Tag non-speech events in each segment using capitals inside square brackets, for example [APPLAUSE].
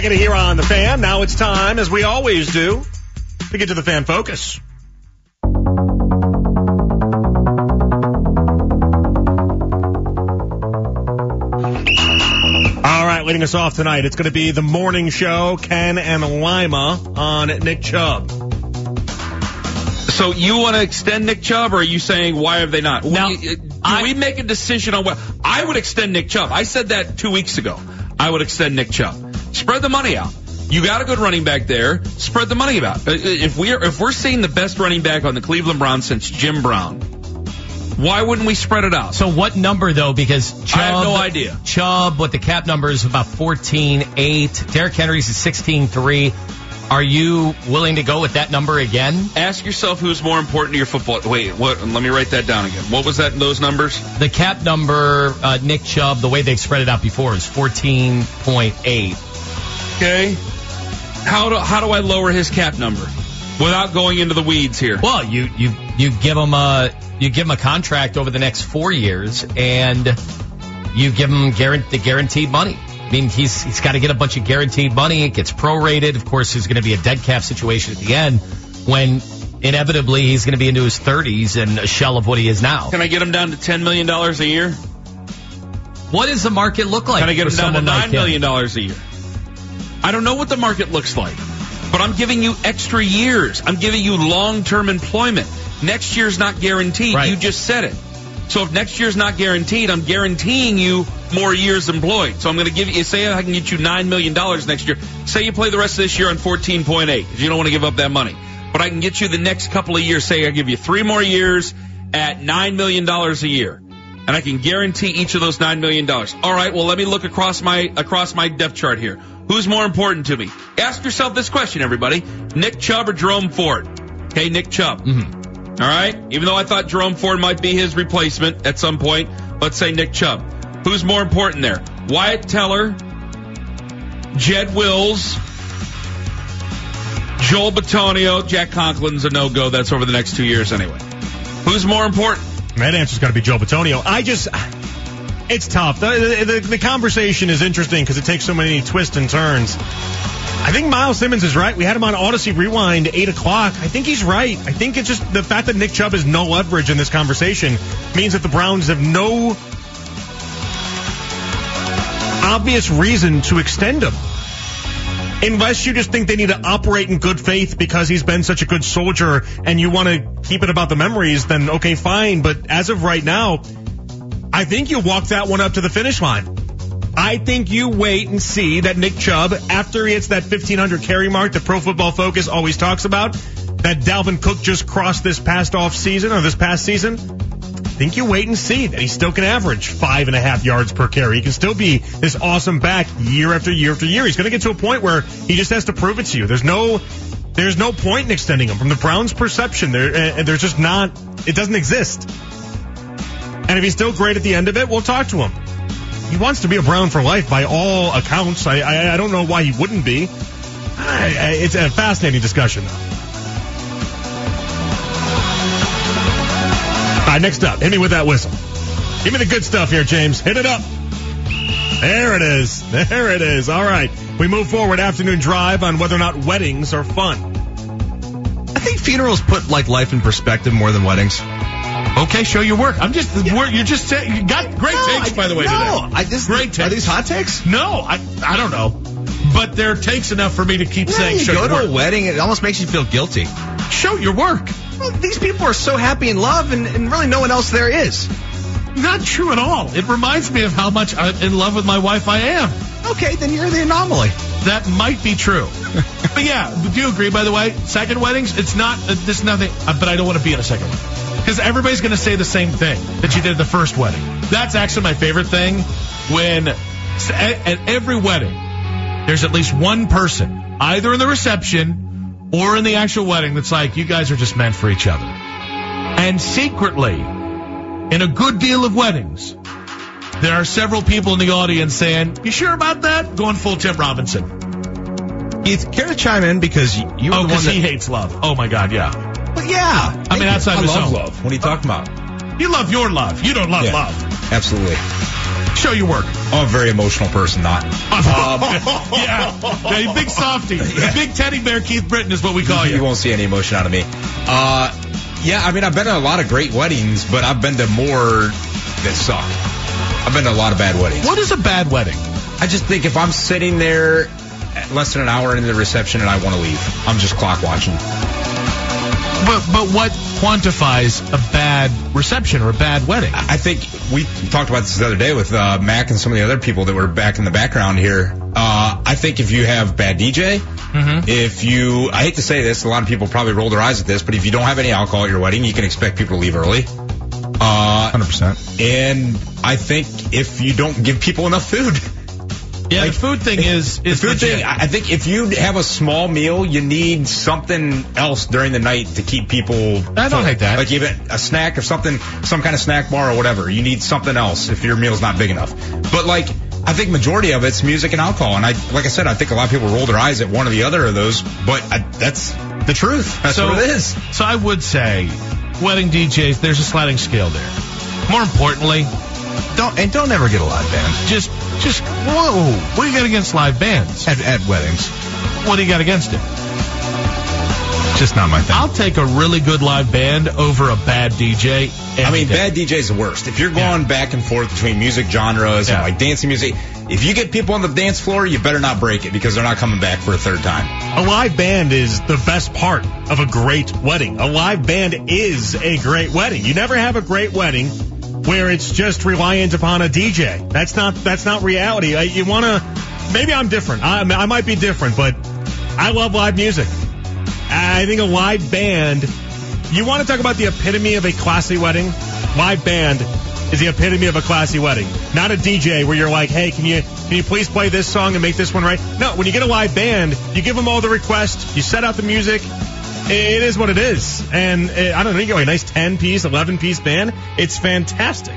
Back at here on the fan. Now it's time, as we always do, to get to the fan focus. All right, leading us off tonight, it's going to be the morning show, Ken and Lima on Nick Chubb. So you want to extend Nick Chubb, or are you saying why have they not? Now, we, do I- we make a decision on what? I would extend Nick Chubb. I said that two weeks ago. I would extend Nick Chubb. Spread the money out. You got a good running back there. Spread the money out. Uh, If we're if we're seeing the best running back on the Cleveland Browns since Jim Brown, why wouldn't we spread it out? So what number though? Because Chubb, I have no idea. Chubb, what the cap number is about fourteen eight. Derrick Henry's is sixteen three. Are you willing to go with that number again? Ask yourself who's more important to your football. Wait, what? Let me write that down again. What was that? Those numbers? The cap number, uh, Nick Chubb, the way they've spread it out before is fourteen point eight. Okay. How do how do I lower his cap number without going into the weeds here? Well, you you you give him a you give him a contract over the next four years, and you give him guarantee, the guaranteed money. I mean, he's he's got to get a bunch of guaranteed money. It gets prorated. Of course, there's going to be a dead cap situation at the end when inevitably he's going to be into his 30s and a shell of what he is now. Can I get him down to ten million dollars a year? What does the market look like? Can I get him down to someone like million dollars a year? I don't know what the market looks like, but I'm giving you extra years. I'm giving you long-term employment. Next year's not guaranteed. Right. You just said it. So if next year's not guaranteed, I'm guaranteeing you more years employed. So I'm going to give you, say I can get you $9 million next year. Say you play the rest of this year on 14.8 because you don't want to give up that money. But I can get you the next couple of years. Say I give you three more years at $9 million a year. And I can guarantee each of those $9 million. All right, well, let me look across my, across my depth chart here. Who's more important to me? Ask yourself this question, everybody. Nick Chubb or Jerome Ford? Okay, Nick Chubb. Mm-hmm. All right. Even though I thought Jerome Ford might be his replacement at some point, let's say Nick Chubb. Who's more important there? Wyatt Teller, Jed Wills, Joel Bitonio, Jack Conklin's a no-go. That's over the next two years anyway. Who's more important? That answer's got to be Joe Bitonio. I just, it's tough. The, the, the conversation is interesting because it takes so many twists and turns. I think Miles Simmons is right. We had him on Odyssey Rewind, 8 o'clock. I think he's right. I think it's just the fact that Nick Chubb has no leverage in this conversation means that the Browns have no obvious reason to extend him. Unless you just think they need to operate in good faith because he's been such a good soldier and you want to keep it about the memories, then okay, fine. But as of right now, I think you walk that one up to the finish line. I think you wait and see that Nick Chubb, after he hits that 1500 carry mark that Pro Football Focus always talks about, that Dalvin Cook just crossed this past off season or this past season, think you wait and see that he still can average five and a half yards per carry. He can still be this awesome back year after year after year. He's going to get to a point where he just has to prove it to you. There's no, there's no point in extending him from the Browns' perception. There, uh, there's just not. It doesn't exist. And if he's still great at the end of it, we'll talk to him. He wants to be a Brown for life by all accounts. I, I, I don't know why he wouldn't be. I, I, it's a fascinating discussion, though. All right, next up, hit me with that whistle. Give me the good stuff here, James. Hit it up. There it is. [LAUGHS] There it is. All right. We move forward afternoon drive on whether or not weddings are fun. I think funerals put like life in perspective more than weddings. Okay, show your work. I'm just the word you just. You got great takes, by the way. no, today. I just great takes. Are these hot takes? No, I I don't know, but they're takes enough for me to keep Yeah, saying you show go your to work. a wedding, it almost makes you feel guilty. Show your work. These people are so happy in love, and, and really no one else there is. Not true at all. It reminds me of how much I'm in love with my wife I am. Okay, then you're the anomaly. That might be true. [LAUGHS] but yeah, do you agree, by the way? Second weddings, it's not, uh, there's nothing, uh, but I don't want to be in a second one. Because everybody's going to say the same thing that you did at the first wedding. That's actually my favorite thing when at, at every wedding, there's at least one person, either in the reception or in the actual wedding, that's like, you guys are just meant for each other. And secretly, in a good deal of weddings, there are several people in the audience saying, You sure about that? Going full Tim Robinson. Keith, care to chime in because you, were Oh, the one because that. he hates love. Oh my God, yeah. Well, yeah. I mean, outside I of his love own. love. What are you talking about? You love your love. You don't love Yeah. love. Absolutely. Show your work. I'm a very emotional person, not. [LAUGHS] yeah, yeah, big softy, big teddy bear Keith Britton is what we call you you. won't see any emotion out of me. Uh, yeah, I mean, I've been to a lot of great weddings, but I've been to more that suck. I've been to a lot of bad weddings. What is a bad wedding? I just think if I'm sitting there less than an hour into the reception and I want to leave, I'm just clock watching. But but what quantifies a bad reception or a bad wedding? I think we talked about this the other day with uh, Mac and some of the other people that were back in the background here. Uh, I think if you have bad DJ, Mm-hmm. if you, I hate to say this, a lot of people probably roll their eyes at this, but if you don't have any alcohol at your wedding, you can expect people to leave early. Uh, 100%. and I think if you don't give people enough food, [LAUGHS] Yeah, Like, the food thing is is the food legit. thing, I think if you have a small meal, you need something else during the night to keep people. I don't full. hate that. Like even a snack or something, some kind of snack bar or whatever. You need something else if your meal's not big enough. But like, I think majority of it's music and alcohol. And I, like I said, I think a lot of people roll their eyes at one or the other of those. But I, that's the truth. That's so, what it is. So I would say, wedding DJs, there's a sliding scale there. More importantly, Don't and don't ever get a live band just just whoa, what do you got against live bands? at, at weddings. What do you got against it? Just not my thing. I'll take a really good live band over a bad DJ. I mean, day. bad DJ's the worst. If you're going back and forth between music genres Yeah. and like dancing music, if you get people on the dance floor, you better not break it because they're not coming back for a third time. A live band is the best part of a great wedding. A live band is a great wedding. You never have a great wedding where it's just reliant upon a DJ. That's not that's not reality. Uh, You want to maybe I'm different. I, I might be different, but I love live music. I think a live band. You want to talk about the epitome of a classy wedding? Live band is the epitome of a classy wedding. Not a DJ where you're like, hey, can you can you please play this song and make this one right? No, when you get a live band, you give them all the requests, you set out the music. It is what it is, and uh, I don't know. You get like a nice ten piece, eleven piece band. It's fantastic.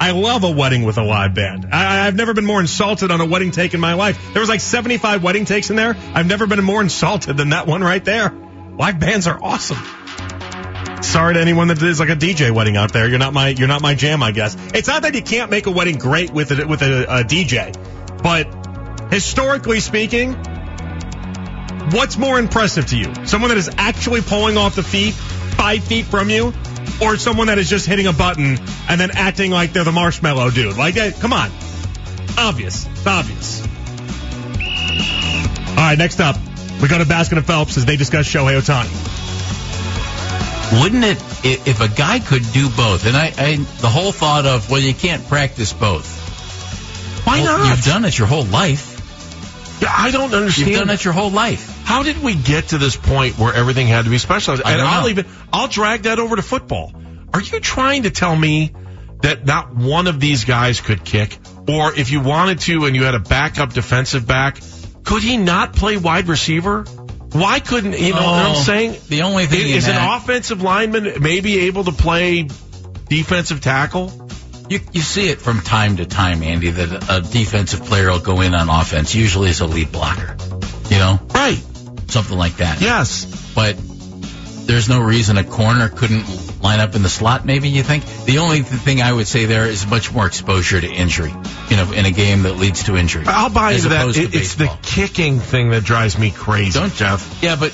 I love a wedding with a live band. I, I've never been more insulted on a wedding take in my life. There was like 75 wedding takes in there. I've never been more insulted than that one right there. Live bands are awesome. Sorry to anyone that is like a DJ wedding out there. You're not my you're not my jam, I guess. It's not that you can't make a wedding great with a, with a, a DJ, but historically speaking, what's more impressive to you? Someone that is actually pulling off the feet five feet from you, or someone that is just hitting a button and then acting like they're the marshmallow dude? Like, eh, come on, obvious. It's obvious. All right, next up, we go to Baskin and Phelps as they discuss Shohei Ohtani. Wouldn't it if a guy could do both? And I, I the whole thought of well, you can't practice both. Why Well, not? You've done it your whole life. I don't understand. You've done it your whole life. How did we get to this point where everything had to be specialized? I And I'll know. even I'll drag that over to football. Are you trying to tell me that not one of these guys could kick? Or if you wanted to and you had a backup defensive back, could he not play wide receiver? Why couldn't you know what I'm Oh, saying? the only thing in is an offensive lineman maybe able to play defensive tackle? You, you see it from time to time, Andy, that a defensive player will go in on offense, usually as a lead blocker. You know, Right. Something like that. Yes. But there's no reason a corner couldn't line up in the slot, maybe, you think? The only thing I would say there is much more exposure to injury, you know, in a game that leads to injury. I'll buy as into that. It- it's the kicking thing that drives me crazy. Don't- Jeff? Yeah, but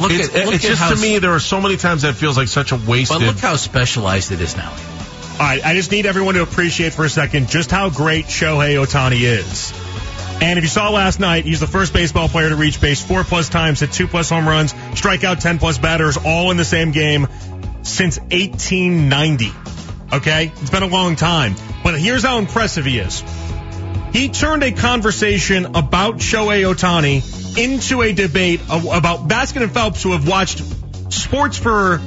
look It's, at, look it's at just how, to me, there are so many times that feels like such a waste. But look how specialized it is now. All right, I just need everyone to appreciate for a second just how great Shohei Ohtani is. And if you saw last night, he's the first baseball player to reach base four plus times, hit two plus home runs, strike out 10 plus batters, all in the same game since 1890. Okay? It's been a long time. But here's how impressive he is. He turned a conversation about Shohei Ohtani into a debate about Baskin and Phelps who have watched sports for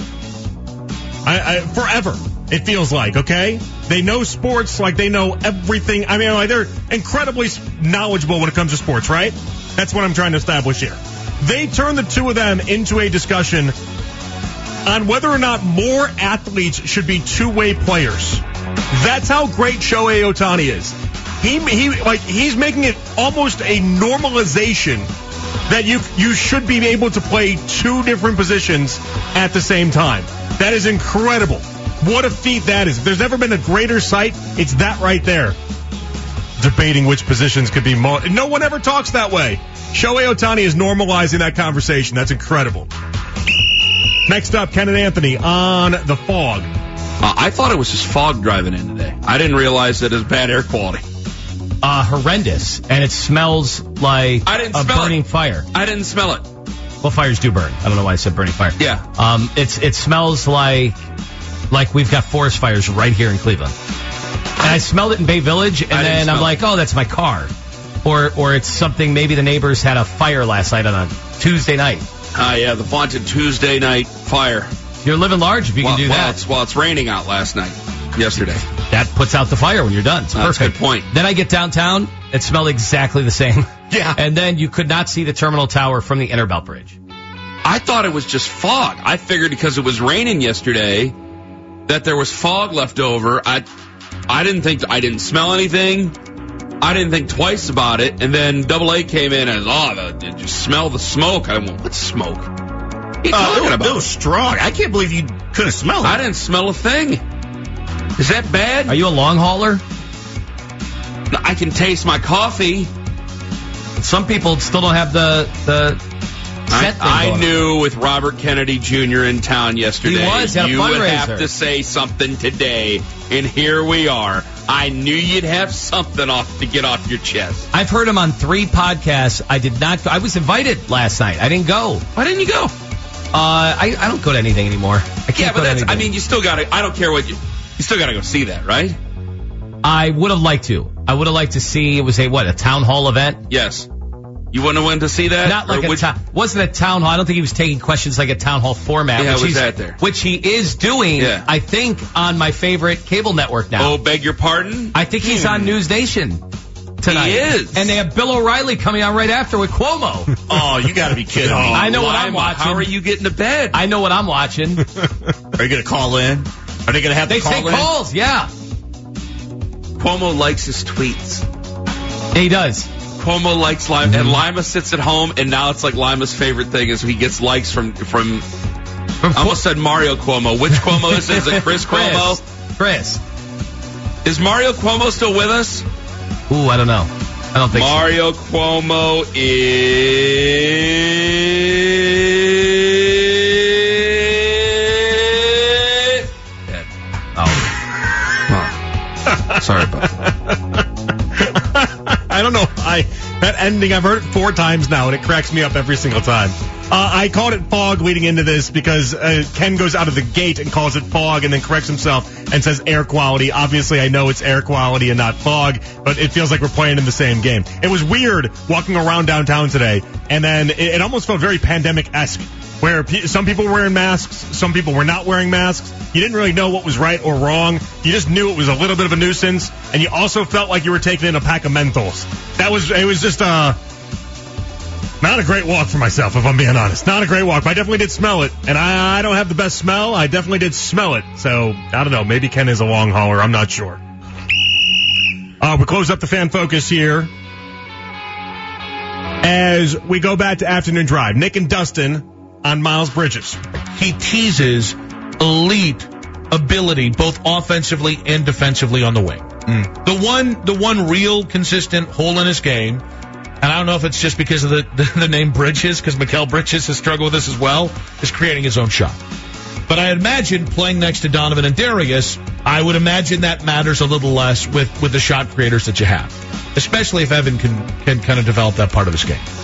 I, I, forever. It feels like okay. They know sports like they know everything. I mean, like they're incredibly knowledgeable when it comes to sports, right? That's what I'm trying to establish here. They turn the two of them into a discussion on whether or not more athletes should be two-way players. That's how great Shohei Ohtani is. He he like he's making it almost a normalization that you you should be able to play two different positions at the same time. That is incredible. What a feat that is. If there's ever been a greater sight, it's that right there. debating which positions could be more. No one ever talks that way. Shohei Ohtani is normalizing that conversation. That's incredible. Next up, Ken and Anthony on the fog. Uh, I thought it was just fog driving in today. I didn't realize that it was bad air quality. Uh, horrendous, and it smells like I didn't a smell burning it. fire. I didn't smell it. Well, fires do burn. I don't know why I said burning fire. Yeah. Um, it's it smells like like we've got forest fires right here in Cleveland. And I smelled it in Bay Village, and I then I'm like, oh, that's my car, or or it's something. Maybe the neighbors had a fire last night on a Tuesday night. Ah, yeah, the vaunted Tuesday night fire. You're living large if you Well, can do well, that. it's, well, it's raining out last night, yesterday. That puts out the fire when you're done. It's That's perfect. good point. Then I get downtown. It smelled exactly the same. [LAUGHS] Yeah. And then you could not see the terminal tower from the Innerbelt Bridge. I thought it was just fog. I figured because it was raining yesterday that there was fog left over. I I didn't think I didn't smell anything. I didn't think twice about it. And then Double A came in and oh, the, did you smell the smoke? I went, what smoke? What are you Uh, talking it, was, about? it was strong. I can't believe you couldn't smell it. I didn't smell a thing. Is that bad? Are you a long hauler? I can taste my coffee. Some people still don't have the the I, I going on. knew with Robert Kennedy Jr. in town yesterday, He was you would have to say something today, and here we are. I knew you'd have something off to get off your chest. I've heard him on three podcasts. I did not. go. I was invited last night. I didn't go. Why didn't you go? Uh, I, I don't go to anything anymore. I can't Yeah, but that's. I mean, you still got to. I don't care what you. You still got to go see that, right? I would have liked to. I would have liked to see. It was a what? A town hall event. Yes. You wouldn't have went to see that. Not like Or a would- town. Wasn't a town hall. I don't think he was taking questions like a town hall format. Yeah, which was he's- that there? Which he is doing. Yeah. I think on my favorite cable network now. Oh, beg your pardon. I think he's on hmm. News Nation tonight. He is. And they have Bill O'Reilly coming on right after with Cuomo. [LAUGHS] oh, you got to be kidding me. [LAUGHS] I know what I'm watching. How are you getting to bed? I know what I'm watching. [LAUGHS] Are you going to call in? Are they going to have They to call take in? calls. Yeah, Cuomo likes his tweets. he does. Cuomo likes Lima, and Lima sits at home, and now it's like Lima's favorite thing is he gets likes from from. I almost said Mario Cuomo. Which Cuomo is it? Is it Chris Cuomo? Chris. Is Mario Cuomo still with us? Ooh, I don't know. I don't think so. Mario Cuomo is. I don't know. I that ending I've heard it four times now, and it cracks me up every single time. Uh, I called it fog leading into this because uh, Ken goes out of the gate and calls it fog, and then corrects himself and says air quality. Obviously, I know it's air quality and not fog, but it feels like we're playing in the same game. It was weird walking around downtown today, and then it, it almost felt very pandemic esque. Where pe- some people were wearing masks, some people were not wearing masks. You didn't really know what was right or wrong. You just knew it was a little bit of a nuisance, and you also felt like you were taking in a pack of Menthols. That was it was just uh not a great walk for myself, if I'm being honest. Not a great walk, but I definitely did smell it, and I, I don't have the best smell. I definitely did smell it, so I don't know. Maybe Ken is a long hauler. I'm not sure. Uh, we close up the fan focus here as we go back to afternoon drive. Nick and Dustin on Miles Bridges. he teases elite ability both offensively and defensively on the wing. Hmm. The one the one real consistent hole in his game, and I don't know if it's just because of the, the, [LAUGHS] the name Bridges, because Mikal Bridges has struggled with this as well, is creating his own shot. But I imagine playing next to Donovan and Darius, I would imagine that matters a little less with, with the shot creators that you have. Especially if Evan can, can kind of develop that part of his game.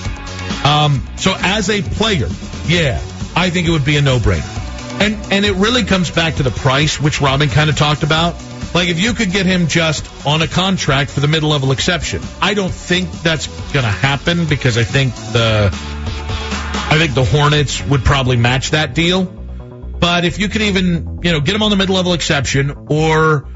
Um, so as a player, yeah, I think it would be a no-brainer. And and it really comes back to the price, which Robin kind of talked about. Like if you could get him just on a contract for the mid-level exception, I don't think that's going to happen because I think the I think the Hornets would probably match that deal. But if you could even you know get him on the mid-level exception, or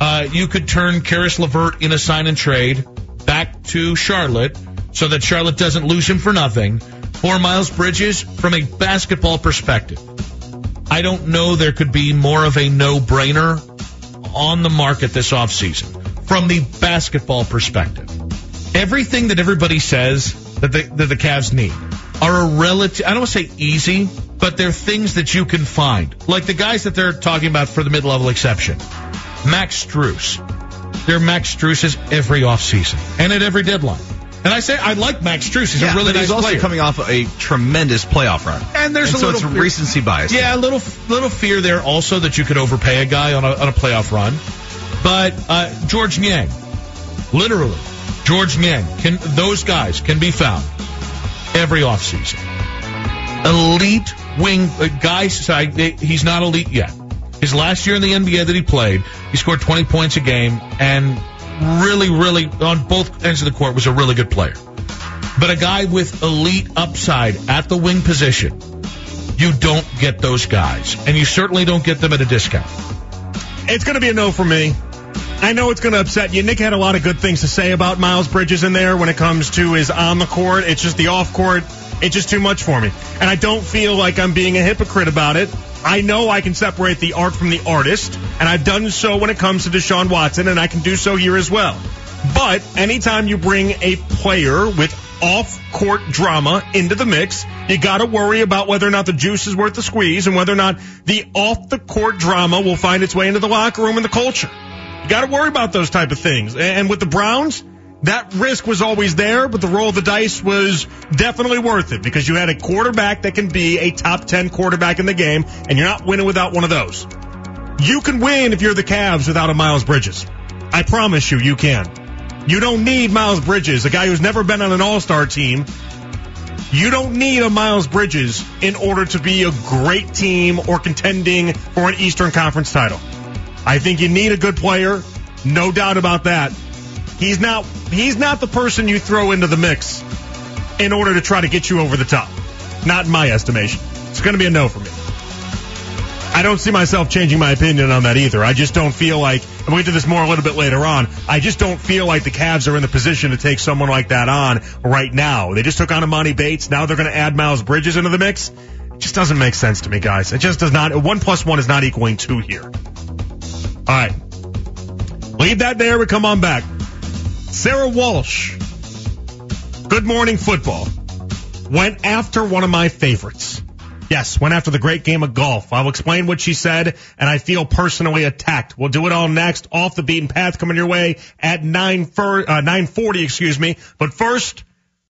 uh, you could turn Caris LeVert in a sign and trade back to Charlotte so that Charlotte doesn't lose him for nothing. For Miles Bridges, from a basketball perspective, I don't know there could be more of a no-brainer on the market this offseason from the basketball perspective. Everything that everybody says that the, that the Cavs need are a relative, I don't want to say easy, but they're things that you can find. Like the guys that they're talking about for the mid-level exception. Max Strus. they're Max Strus's every offseason and at every deadline. And I say I like Max Strus. He's yeah, a really but nice he's also player. coming off a tremendous playoff run. And there's a so little it's fear- recency bias. Yeah, a little little fear there also that you could overpay a guy on a, on a playoff run. But uh, George Niang, literally, George Niang, can those guys can be found every offseason. Elite wing uh, guys. He's not elite yet. His last year in the NBA that he played, he scored 20 points a game and really, really on both ends of the court was a really good player. But a guy with elite upside at the wing position, you don't get those guys, and you certainly don't get them at a discount. It's going to be a no for me. I know it's going to upset you. Nick had a lot of good things to say about Miles Bridges in there when it comes to his on the court. It's just the off court. It's just too much for me. And I don't feel like I'm being a hypocrite about it. I know I can separate the art from the artist, and I've done so when it comes to Deshaun Watson, and I can do so here as well. But anytime you bring a player with off court drama into the mix, you got to worry about whether or not the juice is worth the squeeze and whether or not the off the court drama will find its way into the locker room and the culture. You got to worry about those type of things. And with the Browns, that risk was always there, but the roll of the dice was definitely worth it because you had a quarterback that can be a top 10 quarterback in the game, and you're not winning without one of those. You can win if you're the Cavs without a Miles Bridges. I promise you, you can. You don't need Miles Bridges, a guy who's never been on an all-star team. You don't need a Miles Bridges in order to be a great team or contending for an Eastern Conference title. I think you need a good player, no doubt about that. He's not he's not the person you throw into the mix in order to try to get you over the top. Not in my estimation. It's going to be a no for me. I don't see myself changing my opinion on that either. I just don't feel like, and we'll get to this more a little bit later on, I just don't feel like the Cavs are in the position to take someone like that on right now. They just took on Emoni Bates. Now they're going to add Miles Bridges into the mix. It just doesn't make sense to me, guys. It just does not. One plus one is not equaling two here. All right. Leave that there. We come on back. Sarah Walsh, Good Morning Football, went after one of my favorites. Yes, went after the great game of golf. I'll explain what she said, and I feel personally attacked. We'll do it all next. Off the beaten path coming your way at 9 for, uh, 940, excuse me. But first,